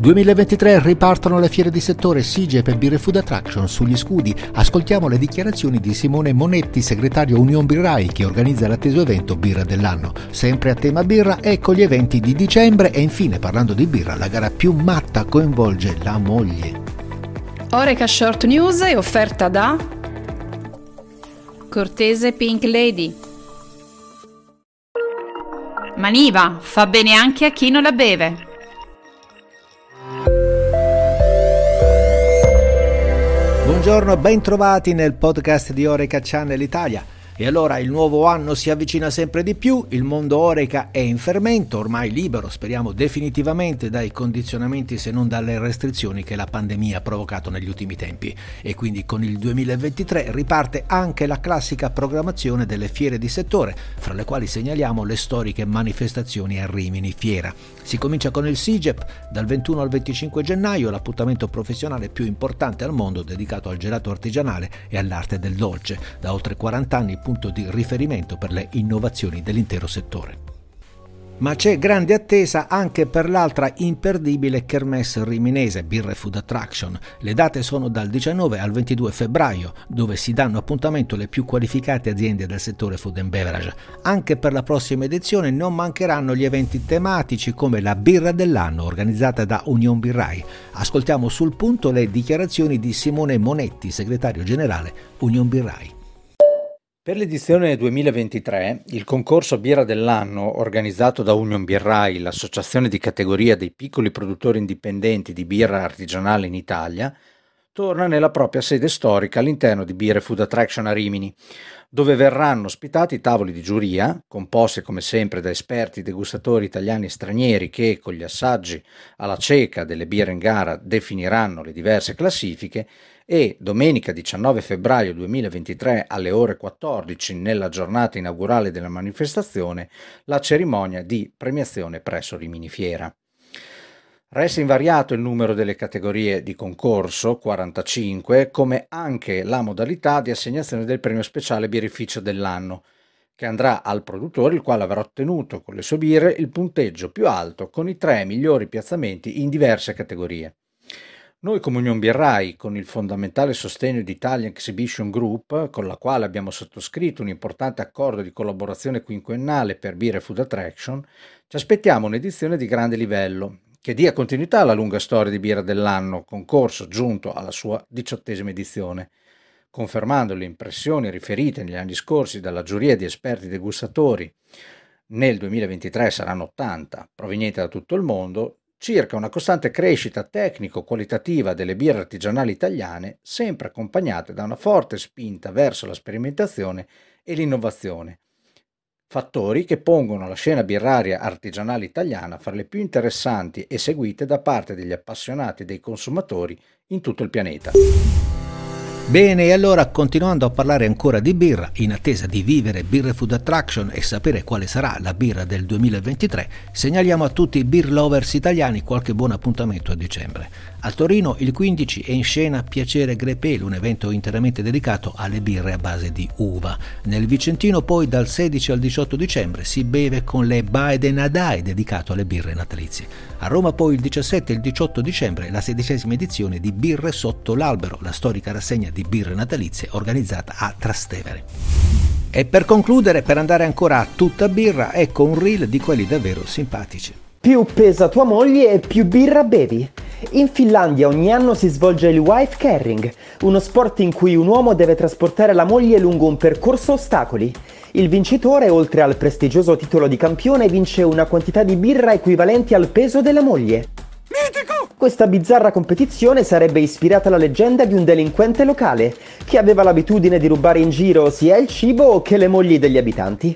2023 ripartono le fiere di settore SIGEP e Beer Food Attraction sugli scudi. Ascoltiamo le dichiarazioni di Simone Monetti, segretario Union Birrai, che organizza l'atteso evento Birra dell'anno. Sempre a tema birra, ecco gli eventi di dicembre e infine parlando di birra, la gara più matta coinvolge la moglie. Oreca Short News è offerta da Cortese Pink Lady. Maniva fa bene anche a chi non la beve. Buongiorno, bentrovati nel podcast di Oreca Channel Italia. E allora il nuovo anno si avvicina sempre di più, il mondo Oreca è in fermento, ormai libero, speriamo definitivamente dai condizionamenti se non dalle restrizioni che la pandemia ha provocato negli ultimi tempi. E quindi con il 2023 riparte anche la classica programmazione delle fiere di settore, fra le quali segnaliamo le storiche manifestazioni a Rimini Fiera. Si comincia con il SIGEP, dal 21 al 25 gennaio, l'appuntamento professionale più importante al mondo dedicato al gelato artigianale e all'arte del dolce, da oltre 40 anni punto di riferimento per le innovazioni dell'intero settore. Ma c'è grande attesa anche per l'altra imperdibile Kermesse riminese Birre Food Attraction. Le date sono dal 19 al 22 febbraio, dove si danno appuntamento le più qualificate aziende del settore food and beverage. Anche per la prossima edizione non mancheranno gli eventi tematici come la Birra dell'anno organizzata da Union Birrai. Ascoltiamo sul punto le dichiarazioni di Simone Monetti, segretario generale Union Birrai. Per l'edizione 2023, il concorso Birra dell'anno, organizzato da Union Birrai, l'associazione di categoria dei piccoli produttori indipendenti di birra artigianale in Italia, torna nella propria sede storica all'interno di Beer Food Attraction a Rimini, dove verranno ospitati tavoli di giuria, composti come sempre da esperti degustatori italiani e stranieri che, con gli assaggi alla cieca delle birre in gara, definiranno le diverse classifiche, e domenica 19 febbraio 2023 alle ore 14 nella giornata inaugurale della manifestazione la cerimonia di premiazione presso Rimini Fiera. Resta invariato il numero delle categorie di concorso, 45, come anche la modalità di assegnazione del premio speciale birrificio dell'anno, che andrà al produttore il quale avrà ottenuto con le sue birre il punteggio più alto con i tre migliori piazzamenti in diverse categorie. Noi come Union Birrai, con il fondamentale sostegno di Italian Exhibition Group, con la quale abbiamo sottoscritto un importante accordo di collaborazione quinquennale per Beer Food Attraction, ci aspettiamo un'edizione di grande livello, che dia continuità alla lunga storia di Birra dell'anno, concorso giunto alla sua diciottesima edizione, confermando le impressioni riferite negli anni scorsi dalla giuria di esperti degustatori. Nel 2023 saranno 80, provenienti da tutto il mondo, circa una costante crescita tecnico-qualitativa delle birre artigianali italiane, sempre accompagnate da una forte spinta verso la sperimentazione e l'innovazione. Fattori che pongono la scena birraria artigianale italiana fra le più interessanti e seguite da parte degli appassionati e dei consumatori in tutto il pianeta. Bene, e allora continuando a parlare ancora di birra, in attesa di vivere Beer Food Attraction e sapere quale sarà la birra del 2023, segnaliamo a tutti i beer lovers italiani qualche buon appuntamento a dicembre. A Torino il 15 è in scena Piacere Grepel, un evento interamente dedicato alle birre a base di uva. Nel Vicentino poi dal 16 al 18 dicembre si beve con le Bae Nadai dedicato alle birre natalizie. A Roma poi il 17 e il 18 dicembre la sedicesima edizione di Birre sotto l'albero, la storica rassegna di birre natalizie organizzata a Trastevere. E per concludere, per andare ancora a tutta birra, ecco un reel di quelli davvero simpatici. Più pesa tua moglie e più birra bevi. In Finlandia ogni anno si svolge il wife carrying, uno sport in cui un uomo deve trasportare la moglie lungo un percorso ostacoli. Il vincitore, oltre al prestigioso titolo di campione, vince una quantità di birra equivalente al peso della moglie. Questa bizzarra competizione sarebbe ispirata alla leggenda di un delinquente locale che aveva l'abitudine di rubare in giro sia il cibo che le mogli degli abitanti.